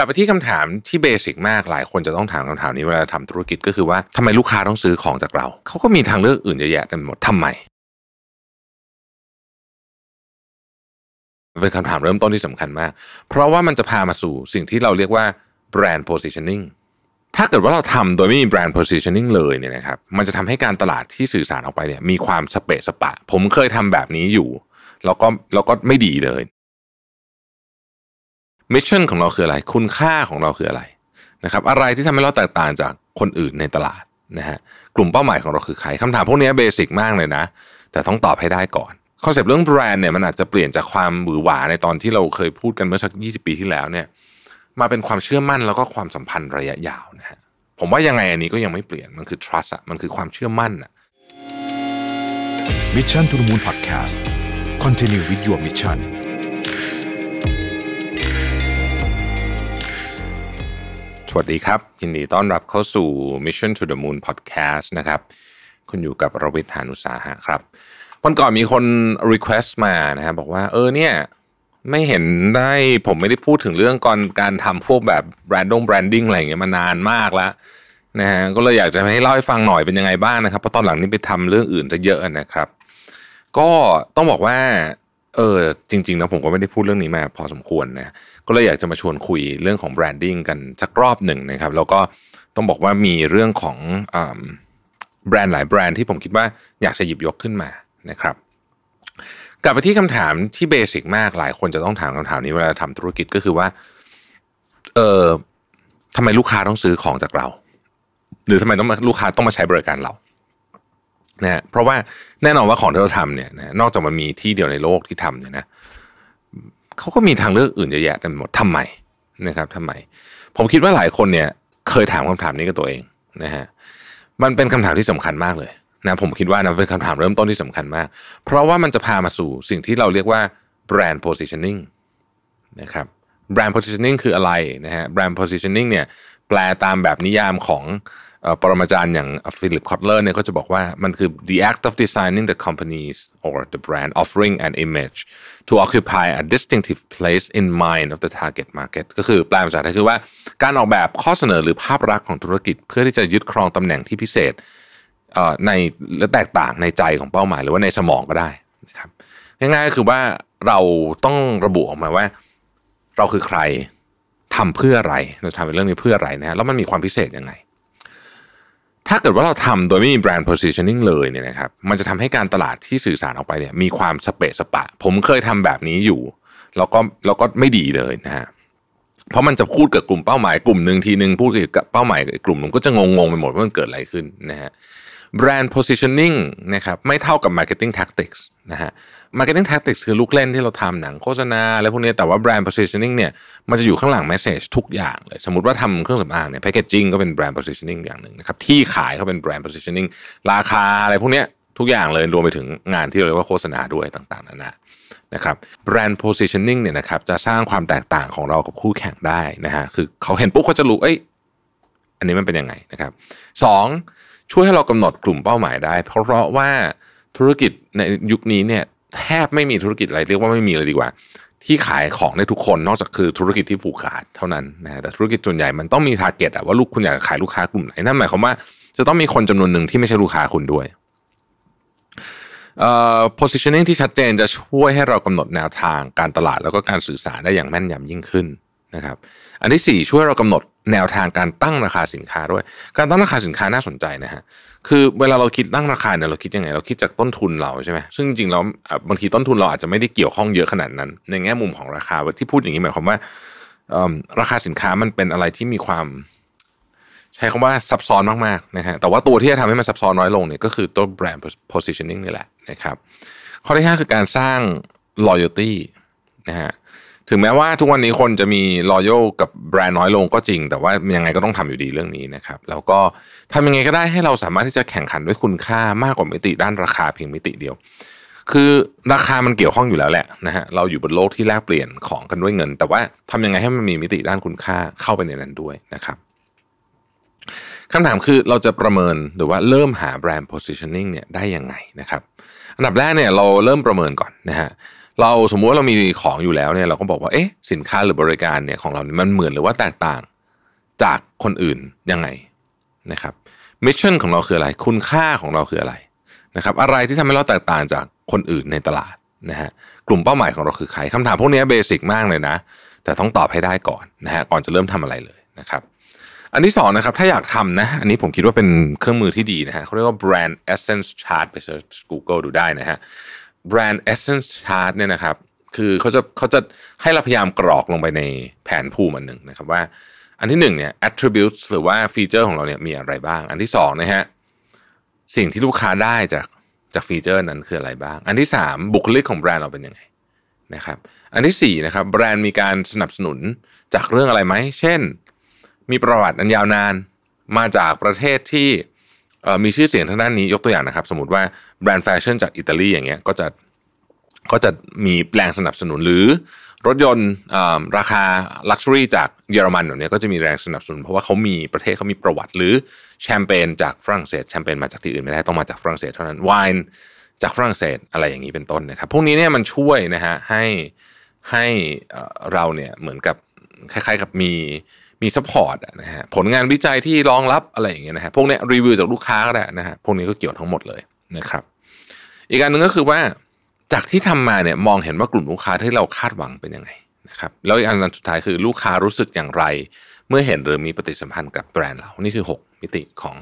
ลับไปที่คำถามที่เบสิกมากหลายคนจะต้องถามคำถามนี้เวลาทำธุรกิจก็คือว่าทำไมลูกค้าต้องซื้อของจากเรา เขาก็มีทางเลือกอื่นเยอะแยะเต็มหมดทำไมเป็นคำถามเริ่มต้นที่สำคัญมาก เพราะว่ามันจะพามาสู่สิ่งที่เราเรียกว่า brand positioning ถ้าเกิดว่าเราทำโดยไม่มี brand positioning เลยเนี่ยนะครับ มันจะทำให้การตลาดที่สื่อสารออกไปเนี่ยมีความสเปะสปะ ผมเคยทำแบบนี้อยู่ แล้วก็แล้วก็ไม่ดีเลย mission ของเราคืออะไร คุณค่าของเราคืออะไรนะครับ อะไรที่ทำให้เราแตกต่างจากคนอื่นในตลาดนะฮะกลุ่มเป้าหมายของเราคือใครคำถามพวกนี้เบสิกมากเลยนะ แต่ต้องตอบให้ได้ก่อนคอนเซปต์เรื่องแบรนด์เนี่ยมันอาจจะเปลี่ยนจากความหวือหวาในตอนที่เราเคยพูดกันเมื่อสักยี่สิบปีที่แล้วเนี่ย มาเป็นความเชื่อมั่นแล้วก็ความสัมพันธ์ระยะยาวนะฮะผมว่ายังไงอันนี้ก็ยังไม่เปลี่ยนมันคือ trust อะมันคือความเชื่อมั่นอะ Mission to the Moon Podcast Continue with your mission สวัสดีครับยินดีต้อนรับเข้าสู่ Mission to the Moon Podcast นะครับคุณอยู่กับรวิทยานุสาหะครับวันก่อนมีคน request มานะครับบอกว่าเออเนี่ยไม่เห็นได้ผมไม่ได้พูดถึงเรื่องก่อนการทำพวกแบบ branding branding อะไรอย่างเงี้ยมานานมากแล้วนะฮะก็เลยอยากจะให้เล่าให้ฟังหน่อยเป็นยังไงบ้างนะครับเพราะตอนหลังนี้ไปทำเรื่องอื่นจะเยอะนะครับ ก็ต้องบอกว่า เออจริงๆนะผมก็ไม่ได้พูดเรื่องนี้มาพอสมควรนะก็เลยอยากจะมาชวนคุยเรื่องของ branding กันสักรอบหนึ่งนะครับ แล้วก็ต้องบอกว่ามีเรื่องของแบรนด์หลายแบรนด์ที่ผมคิดว่าอยากจะหยิบยกขึ้นมานะครับ กลับไปที่คำถามที่เบสิกมากหลายคนจะต้องถามคำถามนี้เวลาทำธุรกิจก็คือว่า เออทำไมลูกค้าต้องซื้อของจากเรา หรือทำไมต้องลูกค้าต้องมาใช้บริการเรา นะเพราะว่าแน่นอนว่าของที่เราทำเนี่ยนะนอกจากมันมีที่เดียวในโลกที่ทำเนี่ยนะเขาก็มีทางเลือกอื่นเยอะแยะเต็มหมดทำไมนะครับทำไม ผมคิดว่าหลายคนเนี่ย เคยถามคำถามนี้กับตัวเองนะฮะมันเป็นคำถามที่สำคัญมากเลยนะผมคิดว่านะเป็นคำถามเริ่มต้นที่สำคัญมาก เพราะว่ามันจะพามาสู่สิ่งที่เราเรียกว่า brand positioning นะครับ brand positioning คืออะไรนะฮะ brand positioning เนี่ยแปลตามแบบนิยามของ ปรมาจารย์อย่างฟิลิปคอตเลอร์เนี่ยก็จะบอกว่ามันคือ the act of designing the company's or the brand offering an image to occupy a distinctive place in mind of the target market ก็คือแปลภาษากไทยคือว่าการออกแบบข้อเสนอหรือภาพลักษณ์ของธุรกิจ เพื่อที่จะยึดครองตำแหน่งที่พิเศษในและแตกต่างในใจของเป้าหมาย หรือว่าในสมองก็ได้นะครับง่ายๆก็คือว่าเราต้องระบุออกมาว่า เราคือใครทำเพื่ออะไรเราทำเป็นเรื่องนี้เพื่ออะไรนะแล้วมันมีความพิเศษยังไง ถ้าเกิดว่าเราทำโดยไม่มีแบรนด์ positioning เลยเนี่ยนะครับมันจะทำให้การตลาดที่สื่อสารออกไปเนี่ยมีความสเปะสปะ ผมเคยทำแบบนี้อยู่ แล้วก็แล้วก็ไม่ดีเลยนะฮะเพราะมันจะพูดกับกลุ่มเป้าหมายกลุ่มหนึ่งทีหนึ่งพูดกับเป้าหมายกับกลุ่มหนึ่งก็จะงงๆไปหมดว่ามันเกิดอะไรขึ้นนะฮะ brand positioning นะครับไม่เท่ากับ marketing tactics นะฮะ marketing tactics คือลูกเล่นที่เราทำหนังโฆษณาอะไรพวกนี้แต่ว่า brand positioning เนี่ยมันจะอยู่ข้างหลัง message ทุกอย่างเลย สมมติว่าทำเครื่องสำอางเนี่ย packaging ก็เป็น brand positioning อย่างหนึ่งนะครับที่ขายก็เป็น brand positioning ราคาอะไรพวกนี้ทุกอย่างเลยรวมไปถึงงานที่เราเรียกว่าโฆษณาด้วยต่างๆนานานะครับ brand positioning เนี่ยนะครับจะสร้างความแตกต่างของเรากับคู่แข่งได้นะฮะคือเขาเห็นปุ๊บเขาจะรู้เอ้ยอันนี้มันเป็นยังไงนะครับสอง ช่วยให้เรากำหนดกลุ่มเป้าหมายได้ เพราะว่าธุรกิจในยุคนี้เนี่ยแทบไม่มีธุรกิจอะไรเรียกว่าไม่มีเลยดีกว่า ที่ขายของได้ทุกคนนอกจากคือธุรกิจที่ผูกขาดเท่านั้นนะแต่ธุรกิจส่วนใหญ่มันต้องมีทาร์เก็ตอะว่าลูกคุณอยากขายลูกค้ากลุ่มไหนนั่นหมายความว่าจะต้องมีคนจำนวนหนึ่งที่ไม่ใช่ลูกค้าคุณด้วยเอ่อ positioning ที่ชัดเจนจะช่วยให้เรากำหนดแนวทางการตลาดแล้วก็การสื่อสารได้อย่างแม่นยำยิ่งขึ้น นะครับ อันที่ 4 ช่วยเรากำหนดแนวทางการตั้งราคาสินค้าด้วย การตั้งราคาสินค้าน่าสนใจนะฮะ คือเวลาเราคิดตั้งราคาเนี่ยเราคิดยังไง เราคิดจากต้นทุนเราใช่ไหมซึ่งจริงๆแล้วบางทีต้นทุนเราอาจจะไม่ได้เกี่ยวข้องเยอะขนาดนั้น ในแง่มุมของราคาที่พูดอย่างนี้หมายความว่าราคาสินค้ามันเป็นอะไรที่มีความ ใช้คำว่าซับซ้อนมากๆนะฮะ แต่ว่าตัวที่จะทำให้มันซับซ้อนน้อยลงเนี่ยก็คือตัวแบรนด์ positioning นี่แหละนะครับ ข้อที่ 5 คือการสร้าง loyalty นะฮะ ถึงแม้ว่าทุกวันนี้คนจะมีรอยัลกับแบรนด์น้อยลงก็จริง แต่ว่ายังไงก็ต้องทำอยู่ดีเรื่องนี้นะครับ แล้วก็ทำยังไงก็ได้ให้เราสามารถที่จะแข่งขันด้วยคุณค่ามากกว่ามิติด้านราคาเพียงมิติเดียว คือราคามันเกี่ยวข้องอยู่แล้วแหละนะฮะเราอยู่บนโลกที่แลกเปลี่ยนของกันด้วยเงิน แต่ว่าทำยังไงให้มันมีมิติด้านคุณค่าเข้าไปในนั้นด้วยนะครับคำถามคือเราจะประเมินหรือว่าเริ่มหาแบรนด์ positioning เนี่ยได้ยังไงนะครับ อันดับแรกเนี่ยเราเริ่มประเมินก่อนนะฮะ เราสมมุติว่าเรามีของอยู่แล้วเนี่ยเราก็บอกว่าเอ๊ะสินค้าหรือบริการเนี่ยของเราเนี่ยมันเหมือนหรือว่าแตกต่างจากคนอื่นยังไงนะครับมิชชั่นของเราคืออะไร คุณค่าของเราคืออะไรนะครับอะไรที่ทำให้เราแตกต่างจากคนอื่นในตลาดนะฮะกลุ่มเป้าหมายของเราคือใครคำถามพวกนี้เบสิกมากเลยนะ แต่ต้องตอบให้ได้ก่อนนะฮะก่อนจะเริ่มทำอะไรเลยนะครับอันที่สองนะครับถ้าอยากทำนะอันนี้ผมคิดว่าเป็นเครื่องมือที่ดีนะฮะเขาเรียกว่า brand essence chart ไป search Google ดูได้นะฮะ brand essence chart เนี่ยนะครับ คือเขาจะเขาจะให้เราพยายามกรอกลงไปในแผนภูมิอันหนึ่งนะครับว่า อันที่หนึ่งเนี่ย attributes หรือว่าฟีเจอร์ของเราเนี่ยมีอะไรบ้าง อันที่สองนะฮะสิ่งที่ลูกค้าได้จากจากฟีเจอร์นั้นคืออะไรบ้าง อันที่สามบุคลิกของแบรนด์เราเป็นยังไงนะครับ อันที่สี่นะครับแบรนด์มีการสนับสนุนจากเรื่องอะไรไหม เช่น มีประวัติอันยาวนานมาจากประเทศที่ มีชื่อเสียงทางด้านนี้ยกตัวอย่างนะครับ สมมติว่าแบรนด์แฟชั่นจากอิตาลีอย่างเงี้ยก็จะก็จะมีแรงสนับสนุนหรือรถยนต์ราคา luxury จากเยอรมันแบบนี้ก็จะมีแรงสนับสนุนเพราะว่าเขามีประเทศเขามีประวัติหรือแชมเปญจากฝรั่งเศสแชมเปญมาจากที่อื่นไม่ได้ต้องมาจากฝรั่งเศสเท่านั้นไวน์จากฝรั่งเศสอะไรอย่างนี้เป็นต้นนะครับ พวกนี้เนี่ยมันช่วยนะฮะให้ให้เราเนี่ยเหมือนกับคล้ายๆกับมี มี support นะฮะผลงานวิจัยที่รองรับอะไรอย่างเงี้ยนะฮะพวกนี้รีวิวจากลูกค้าก็ได้นะฮะพวกนี้ก็เกี่ยวทั้งหมดเลยนะครับ อีกอันหนึ่งก็คือว่าจากที่ทำมาเนี่ยมองเห็นว่ากลุ่มลูกค้าที่เราคาดหวังเป็นยังไงนะครับแล้วอีกอันสุดท้ายคือลูกค้ารู้สึกอย่างไร เมื่อเห็นหรือมีปฏิสัมพันธ์กับแบรนด์เรา นี่คือ 6 มิติของ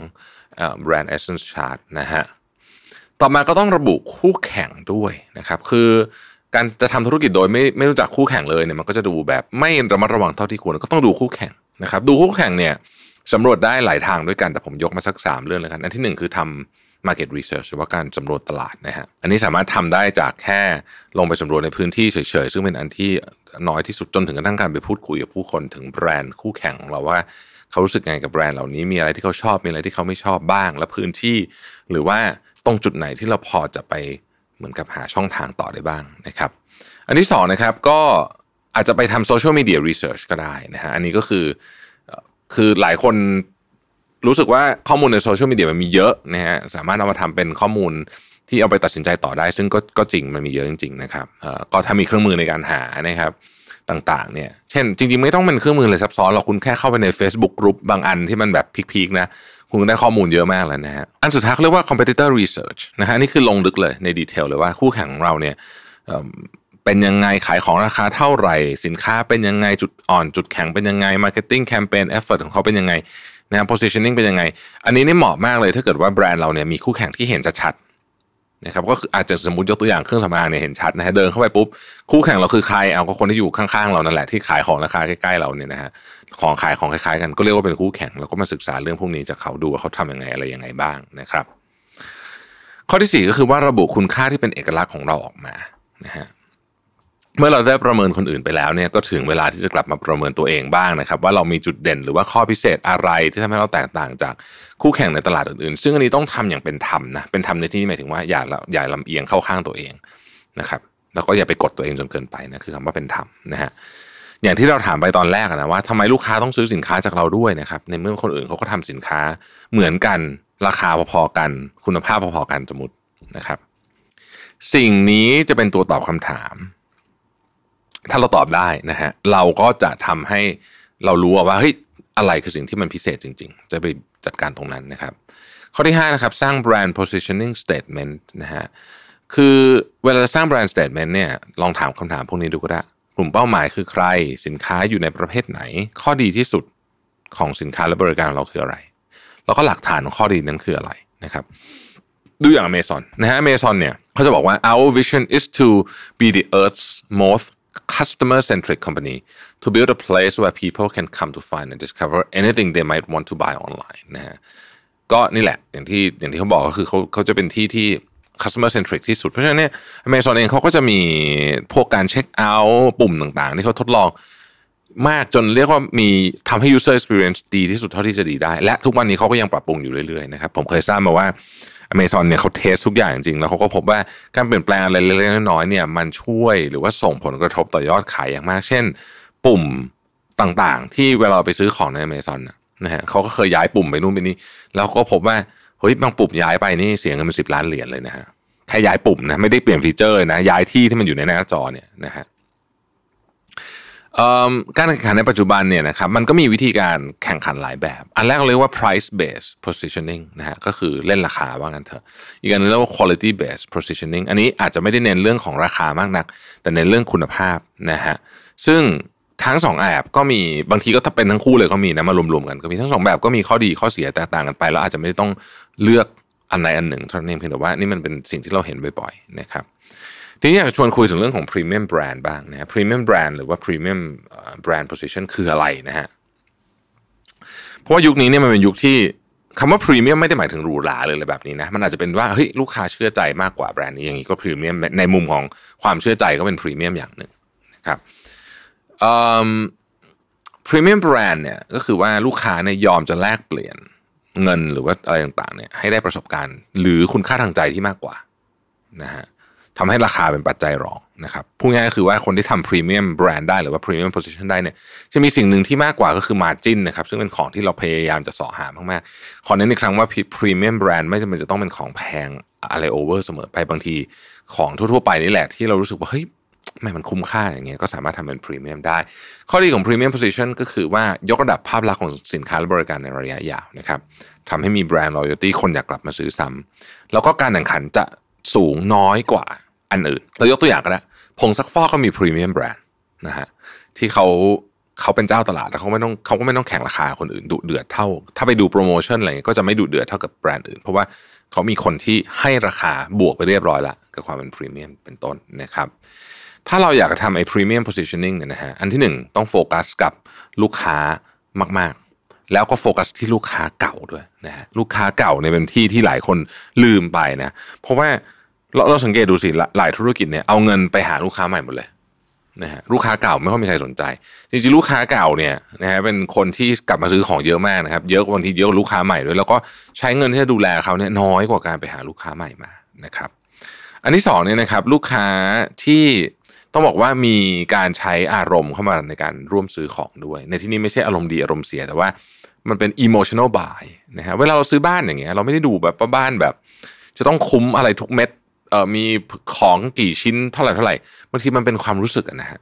แบรนด์ Essence Chart นะฮะต่อมาก็ต้องระบุคู่แข่งด้วยนะครับคือการจะทำธุรกิจโดยไม่ไม่รู้จักคู่แข่งเลยเนี่ยมันก็จะดูแบบไม่ระมัดระวังเท่าที่ควรก็ต้องดูคู่แข่ง นะครับดูคู่แข่งเนี่ยสำรวจได้หลายทางด้วยกันแต่ผมยกมาสัก 3 เรื่องเลยกันอันที่ 1 คือทำ market research หรือว่าการสำรวจตลาดนะฮะอันนี้สามารถทำได้จากแค่ลงไปสำรวจในพื้นที่เฉยๆ ซึ่งเป็นอันที่น้อยที่สุดจนถึงกระทั่งการไปพูดคุยกับผู้คนถึงแบรนด์คู่แข่งของเราว่าเขารู้สึกไงกับแบรนด์เหล่านี้มีอะไรที่เขาชอบมีอะไรที่เขาไม่ชอบบ้าง และพื้นที่ หรือว่าตรงจุดไหนที่เราพอจะไปเหมือนกับหาช่องทางต่อได้บ้างนะครับ อันที่สองนะครับก็ อาจจะไปทำ social media research ก็ได้นะฮะอันนี้ก็คือคือหลายคนรู้สึกว่าข้อมูลในโซเชียลมีเดียมันมีเยอะนะฮะสามารถเอามาทำเป็นข้อมูลที่เอาไปตัดสินใจต่อได้ ซึ่งก็ก็จริงมันมีเยอะจริง ๆ นะครับก็ถ้ามีเครื่องมือในการหานะครับต่างๆเนี่ยเช่นจริง ๆ ไม่ต้องเป็นเครื่องมือเลยซับซ้อนหรอกคุณแค่เข้าไปใน Facebook กลุ่มบางอันที่มันแบบพีคๆนะคุณได้ข้อมูลเยอะมากแล้วนะฮะอันสุดท้ายเรียกว่า competitor research นะฮะนี่คือลงลึกเลยในดีเทลเลยว่าคู่แข่งของเราเนี่ย เป็นยังไงขายของราคาเท่าไหร่ สินค้าเป็นยังไงจุดอ่อนจุดแข็งเป็นยังไง marketing campaign effort ของเขาเป็นยังไงนะ positioning เป็นยังไง อันนี้นี่เหมาะมากเลยถ้าเกิดว่าแบรนด์เราเนี่ยมีคู่แข่งที่เห็นชัดนะครับก็อาจจะสมมติยกตัวอย่างเครื่องสำอางเนี่ยเห็นชัดนะฮะเดินเข้าไปปุ๊บคู่แข่งเราคือใครเอาก็คนที่อยู่ข้างๆเรานั่นแหละที่ขายของราคาใกล้ๆเราเนี่ยนะฮะของขายของคล้ายๆกันก็เรียกว่าเป็นคู่แข่งเราก็มาศึกษาเรื่องพวกนี้จากเขาดูว่าเขาทำยังไงอะไรยังไงบ้างนะครับ ข้อที่สี่ก็คือว่าระบุคุณค่าที่เป็นเอกลักษณ์ของเราออกมานะฮะ เมื่อเราได้ประเมินคนอื่นไปแล้วเนี่ยก็ถึงเวลาที่จะกลับมาประเมินตัวเองบ้างนะครับ ว่าเรามีจุดเด่นหรือว่าข้อพิเศษอะไรที่ทำให้เราแตกต่างจากคู่แข่งในตลาดอื่นๆ ซึ่งอันนี้ต้องทำอย่างเป็นธรรมนะเป็นธรรมในที่นี้หมายถึงว่าอย่าอย่าลำเอียงเข้าข้างตัวเองนะครับ แล้วก็อย่าไปกดตัวเองจนเกินไปนะคือคำว่าเป็นธรรมนะฮะอย่างที่เราถามไปตอนแรกนะว่าทำไมลูกค้าต้องซื้อสินค้าจากเราด้วยนะครับในเมื่อคนอื่นเขาก็ทำสินค้าเหมือนกันราคาพอๆกัน คุณภาพพอๆกันสมมตินะครับ สิ่งนี้จะเป็นตัวตอบคำถาม ถ้าเราตอบได้นะฮะเราก็จะทำให้เรารู้ว่าเฮ้ยอะไรคือสิ่งที่มันพิเศษจริง ๆ จะไปจัดการตรงนั้นนะครับ ข้อที่5นะครับสร้าง brand positioning statement นะฮะคือเวลาสร้าง brand statement เนี่ยลองถามคำถามพวกนี้ดูก็ได้ กลุ่มเป้าหมายคือใคร สินค้าอยู่ในประเภทไหน ข้อดีที่สุดของสินค้าและบริการของเราคืออะไร แล้วก็หลักฐานของข้อดีนั้นคืออะไรนะครับดูอย่าง Amazon นะฮะ Amazon เนี่ยเขาจะบอกว่า our vision is to be the earth's most customer centric company to build a place where people can come to find and discover anything they might want to buy online นะฮะก็นี่แหละอย่างที่อย่างที่เขาบอกก็คือเขาเขาจะเป็นที่ที่ customer centric ที่สุด เพราะฉะนั้นเนี่ย Amazon เองเขาก็จะมีพวกการเช็คเอาท์ปุ่มต่างๆ ที่เขาทดลองมากจนเรียกว่ามีทำให้ user experience ดีที่สุดเท่าที่จะดีได้ และทุกวันนี้เขาก็ยังปรับปรุงอยู่เรื่อยๆนะครับผมเคยทราบมาว่า อเมซอนเนี่ยเขาเทสทุกอย่างจริงแล้วเขาก็พบว่าการเปลี่ยนแปลงอะไรเล็กๆน้อยๆเนี่ยมันช่วยหรือว่าส่งผลกระทบต่อยอดขายอย่างมาก เช่น ปุ่มต่างๆ ที่เวลาไปซื้อของในอเมซอนนะฮะเขาก็เคยย้ายปุ่มไปนู่นไปนี่แล้วก็พบว่าเฮ้ยบางปุ่มย้ายไปนี่เสียเงินเป็นสิบล้านเหรียญเลยนะฮะแค่ย้ายปุ่มนะไม่ได้เปลี่ยนฟีเจอร์นะย้ายที่ที่มันอยู่ในหน้าจอเนี่ยนะฮะ การแข่งขันในปัจจุบันเนี่ยนะครับมันก็มีวิธีการแข่งขันหลายแบบ อันแรกเรียกว่า price based positioning นะฮะก็คือเล่นราคาว่างั้นเถอะอีกอันนึงเรียกว่า quality based positioning อันนี้อาจจะไม่ได้เน้นเรื่องของราคามากนัก แต่เน้นเรื่องคุณภาพนะฮะซึ่งทั้งสองแบบก็มีบางทีก็เป็นทั้งคู่เลยก็มีนะมารวมๆกันก็มีทั้งสองแบบก็มีข้อดีข้อเสียแตกต่างกันไป แล้วอาจจะไม่ได้ต้องเลือกอันใดอันหนึ่งเท่านั้นเองเพียงแต่ว่านี่มันเป็นสิ่งที่เราเห็นบ่อยๆนะครับ ทีนี้อยากชวนคุยถึงเรื่องของ premium brand บ้างนะ premium brand หรือว่า premium brand position คืออะไรนะฮะเพราะว่ายุคนี้เนี่ยมันเป็นยุคที่คำว่าพรีเมียมไม่ได้หมายถึงหรูหราเลยเลยแบบนี้นะมันอาจจะเป็นว่าเฮ้ยลูกค้าเชื่อใจมากกว่าแบรนด์นี้อย่างนี้ก็พรีเมียมในมุมของความเชื่อใจก็เป็นพรีเมียมอย่างหนึ่งนะครับ premium brand เนี่ยก็คือว่าลูกค้าเนี่ยยอมจะแลกเปลี่ยนเงินหรือว่าอะไรต่างๆเนี่ยให้ได้ประสบการณ์ หรือคุณค่าทางใจที่มากกว่านะฮะ ทำให้ราคาเป็นปัจจัยรองนะครับพูดง่ายก็คือว่าคนที่ทำ premium brand ได้หรือว่า premium position ได้เนี่ยจะมีสิ่งหนึ่งที่มากกว่าก็คือ margin นะครับซึ่งเป็นของที่เราพยายามจะเสาะหามากๆขอเน้นอีกครั้งว่า premium brand ไม่จำเป็นจะต้องเป็นของแพงอะไรโอเวอร์เสมอไปบางทีของทั่วๆไปนี่แหละที่เรารู้สึกว่าเฮ้ยไม่มันคุ้มค่าอย่างเงี้ยก็สามารถทำเป็นพรีเมียมได้ ข้อดีของ premium position ก็คือว่ายกระดับภาพลักษณ์ของสินค้าและบริการในระยะยาวนะครับทำให้มี brand loyalty คนอยากกลับมาซื้อซ้ำแล้วก็การแข่งขันจะสูงน้อยกว่า อันอื่น เรายกตัวอย่างก็ได้ผงซักฟอกก็มี premium brand นะฮะที่เขาเขาเป็นเจ้าตลาดแล้วเขาไม่ต้องเขาก็ไม่ต้องแข่งราคาคนอื่นดุเดือดเท่า ถ้าไปดูโปรโมชั่นอะไรก็จะไม่ดุเดือดเท่ากับแบรนด์อื่น เพราะว่าเขามีคนที่ให้ราคาบวกไปเรียบร้อยละกับความเป็นพรีเมียมเป็นต้นนะครับถ้าเราอยากทำไอ้ premium positioning เนี่ยนะฮะอันที่หนึ่งต้องโฟกัสกับลูกค้ามาก ๆ แล้วก็โฟกัสที่ลูกค้าเก่าด้วยนะฮะลูกค้าเก่าเนี่ยเป็นที่ที่หลายคนลืมไปนะเพราะว่า เราเราสังเกตดูสิหลายธุรกิจเนี่ยเอาเงินไปหาลูกค้าใหม่หมดเลยนะฮะลูกค้าเก่าไม่ค่อยมีใครสนใจ จริงๆลูกค้าเก่าเนี่ยนะฮะเป็นคนที่กลับมาซื้อของเยอะมากนะครับ เยอะบางทีเยอะกว่าลูกค้าใหม่ด้วยแล้วก็ใช้เงินที่จะดูแลเขาเนี่ยน้อยกว่าการไปหาลูกค้าใหม่มานะครับ อันที่สองเนี่ยนะครับ ลูกค้าที่ต้องบอกว่ามีการใช้อารมณ์เข้ามาในการร่วมซื้อของด้วย ในที่นี้ไม่ใช่อารมณ์ดีอารมณ์เสียแต่ว่ามันเป็น emotional buy นะฮะเวลาเราซื้อบ้านอย่างเงี้ยเราไม่ได้ดูแบบว่าบ้านแบบ จะต้องคุ้มอะไรทุกเม็ด เอ่อมีของกี่ชิ้นเท่าไหร่เท่าไหร่บางทีมันเป็นความรู้สึกนะฮะ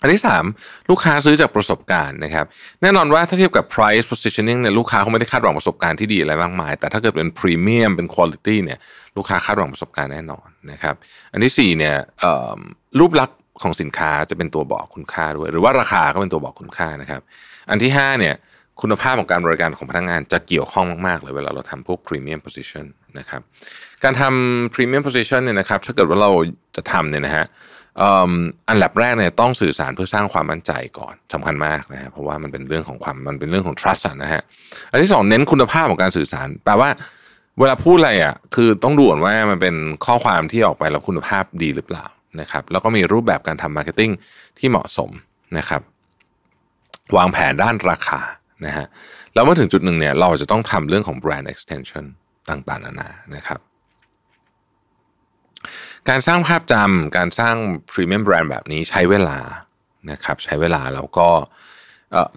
อันที่สามลูกค้าซื้อจากประสบการณ์นะครับ แน่นอนว่าถ้าเทียบกับ price positioning เนี่ยลูกค้าเขาไม่ได้คาดหวังประสบการณ์ที่ดีอะไรมากมาย แต่ถ้าเกิดเป็น premium เป็น quality เนี่ยลูกค้าคาดหวังประสบการณ์แน่นอนนะครับ อันที่สี่เนี่ยรูปลักษณ์ของสินค้าจะเป็นตัวบอกคุณค่าด้วย หรือว่าราคาก็เป็นตัวบอกคุณค่านะครับ อันที่ห้าเนี่ยคุณภาพของการบริการของพนักงงานจะเกี่ยวข้องมากๆเลยเวลาเราทำพวก premium position นะครับการทำ premium position เนี่ยนะครับถ้าเกิดว่าเราจะทำเนี่ยนะฮะอันดับแรกเนี่ยต้องสื่อสารเพื่อสร้างความมั่นใจก่อนสำคัญมากนะฮะเพราะว่ามันเป็นเรื่องของความมันเป็นเรื่องของ trust นะฮะอันที่สองเน้นคุณภาพของการสื่อสารแปลว่าเวลาพูดอะไรอะคือต้องดูว่ามันเป็นข้อความที่ออกไปแล้วคุณภาพดีหรือเปล่านะครับแล้วก็มีรูปแบบการทำ marketing ที่เหมาะสมนะครับ วางแผนด้านราคานะฮะแล้วเมื่อถึงจุดหนึ่งเนี่ยเราจะต้องทำเรื่องของ brand extension ต่างๆนานานะครับ การสร้างภาพจำการสร้างพรีเมียมแบรนด์แบบนี้ใช้เวลานะครับใช้เวลาแล้วก็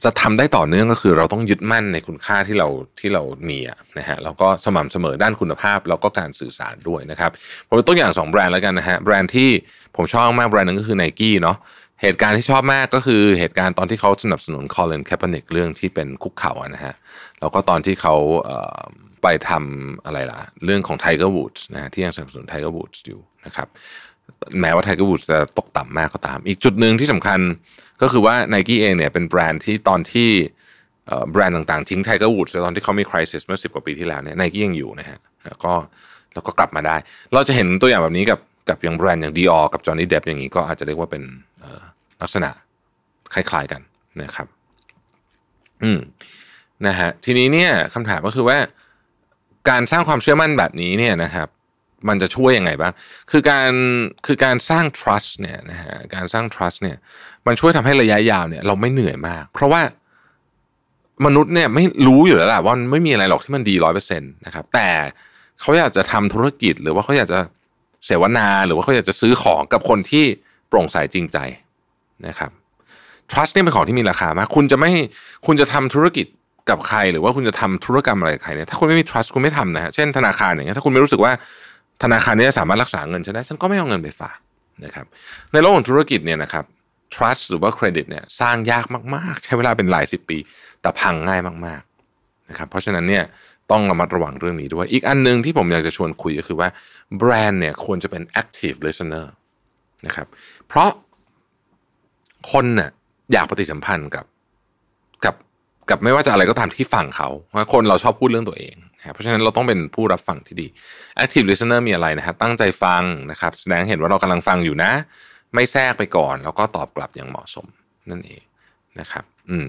จะทำได้ต่อเนื่องก็คือเราต้องยึดมั่นในคุณค่าที่เราที่เรามีนะฮะแล้วก็สม่ำเสมอด้านคุณภาพ แล้วก็การสื่อสารด้วยนะครับผมตัวอย่าง 2 แบรนด์แล้วกันนะฮะแบรนด์ที่ผมชอบมากแบรนด์นึงก็คือ n i กี้เนาะเหตุการณ์ที่ชอบมากก็คือเหตุการณ์ตอนที่เขาสนับสนุน Colin Kaepernick เรื่องที่เป็นคุกเข่านะฮะแล้วก็ตอนที่เขา ไปทำอะไรล่ะ เรื่องของ Tiger Woods นะที่ยังสนับสนุน Tiger Woods อยู่นะครับแม้ว่า Tiger Woods จะตกต่ำมากก็ตาม อีกจุดหนึ่งที่สำคัญก็คือว่า n i กี้เองเนี่ยเป็นแบรนด์ที่ตอนที่แบรนด์ต่างๆ ทิ้ง Tiger Woods ตอนที่เขามี crisis เมื่อสิบกว่าปีที่แล้วเนี่ยไนกี้ยังอยู่นะฮะแล้วก็แล้วก็กลับมาได้ เราจะเห็นตัวอย่างแบบนี้กับกับอย่างแบรนด์อย่างดีออกับจอห์นนี่เดฟอย่างนี้ก็อาจจะเรียกว่าเป็นลักษณะคล้ายๆกันนะครับ อืมนะฮะทีนี้เนี่ยคำถามก็คือว่า การสร้างความเชื่อมั่นแบบนี้เนี่ยนะครับ มันจะช่วยยังไงบ้าง คือการคือการสร้าง trust เนี่ยนะฮะการสร้าง trust เนี่ย มันช่วยทำให้ระยะยาวเนี่ย เราไม่เหนื่อยมาก เพราะว่ามนุษย์เนี่ยไม่รู้อยู่แล้วแหละว่าไม่มีอะไรหรอกที่มันดีร้อยเปอร์เซ็นต์นะครับ แต่เขาอยากจะทำธุรกิจ หรือว่าเขาอยากจะเสวนา หรือว่าเขาอยากจะซื้อของกับคนที่โปร่งใสจริงใจนะครับ trust เนี่ยเป็นของที่มีราคามาก คุณจะไม่คุณจะทำธุรกิจ กับใครหรือว่าคุณจะทำธุรกรรมอะไรกับใครเนี่ยถ้าคุณไม่มี trust คุณไม่ทำนะฮะเช่นธนาคารอย่างเงี้ยถ้าคุณไม่รู้สึกว่าธนาคารนี้จะสามารถรักษาเงินฉันได้ฉันก็ไม่เอาเงินไปฝากนะครับ ในโลกของธุรกิจเนี่ยนะครับ trust หรือว่าเครดิตเนี่ยสร้างยากมากๆ ใช้เวลาเป็นหลายสิบปี แต่พังง่ายมากๆนะครับเพราะฉะนั้นเนี่ยต้องระมัดระวังเรื่องนี้ด้วย อีกอันหนึงที่ผมอยากจะชวนคุยก็คือว่าแบรนด์เนี่ยควรจะเป็น active listener นะครับ เพราะคนน่ะอยากปฏิสัมพันธ์กับ กับไม่ว่าจะอะไรก็ตามที่ฟังเขาเพราะคนเราชอบพูดเรื่องตัวเองนะเพราะฉะนั้นเราต้องเป็นผู้รับฟังที่ดี active listener มีอะไรนะฮะตั้งใจฟังนะครับ แสดงเห็นว่าเรากำลังฟังอยู่นะ ไม่แทรกไปก่อน แล้วก็ตอบกลับอย่างเหมาะสมนั่นเองนะครับ อืม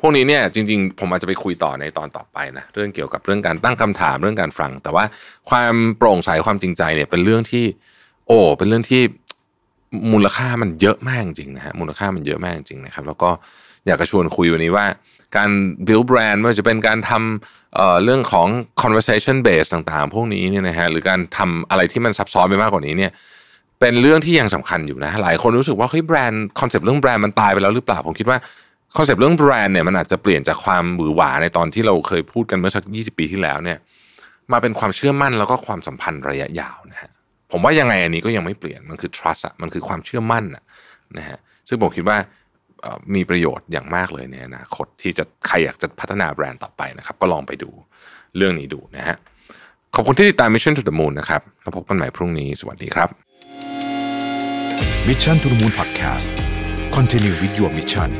พวกนี้เนี่ยจริง ๆ ผมอาจจะไปคุยต่อในตอนต่อไปนะเรื่องเกี่ยวกับเรื่องการตั้งคำถามเรื่องการฟัง แต่ว่าความโปร่งใสความจริงใจเนี่ยเป็นเรื่องที่ โอ้เป็นเรื่องที่มูลค่ามันเยอะมากจริงนะฮะมูลค่ามันเยอะมากจริงนะครับ แล้วก็ อยากจะชวนคุยวันนี้ว่า การ build brand ไม่ว่าจะเป็นการทำเเรื่องของ conversation base ต่างๆ พวกนี้เนี่ยนะฮะหรือการทำอะไรที่มันซับซ้อนไปมากกว่านี้เนี่ยเป็นเรื่องที่ยังสำคัญอยู่นะหลายคนรู้สึกว่าเฮ้ยแบรนด์คอนเซปต์เรื่องแบรนด์มันตายไปแล้วหรือเปล่าผมคิดว่าคอนเซปต์เรื่องแบรนด์เนี่ยมันอาจจะเปลี่ยนจากความหวือหวาในตอนที่เราเคยพูดกันเมื่อสัก 20 ปีที่แล้วเนี่ยมาเป็นความเชื่อมั่นแล้วก็ความสัมพันธ์ระยะยาวนะฮะผมว่ายังไงอันนี้ก็ยังไม่เปลี่ยนมันคือ trust อะมันคือความเชื่อมั่นอะนะฮะซึ่งผมคิดว่า มีประโยชน์อย่างมากเลยในอนาคตที่จะใครอยากจะพัฒนาแบรนด์ต่อไปนะครับ ก็ลองไปดูเรื่องนี้ดูนะฮะขอบคุณที่ติดตาม Mission to the Moon นะครับแล้วพบกันใหม่พรุ่งนี้ สวัสดีครับ Mission to the Moon Podcast Continue with your mission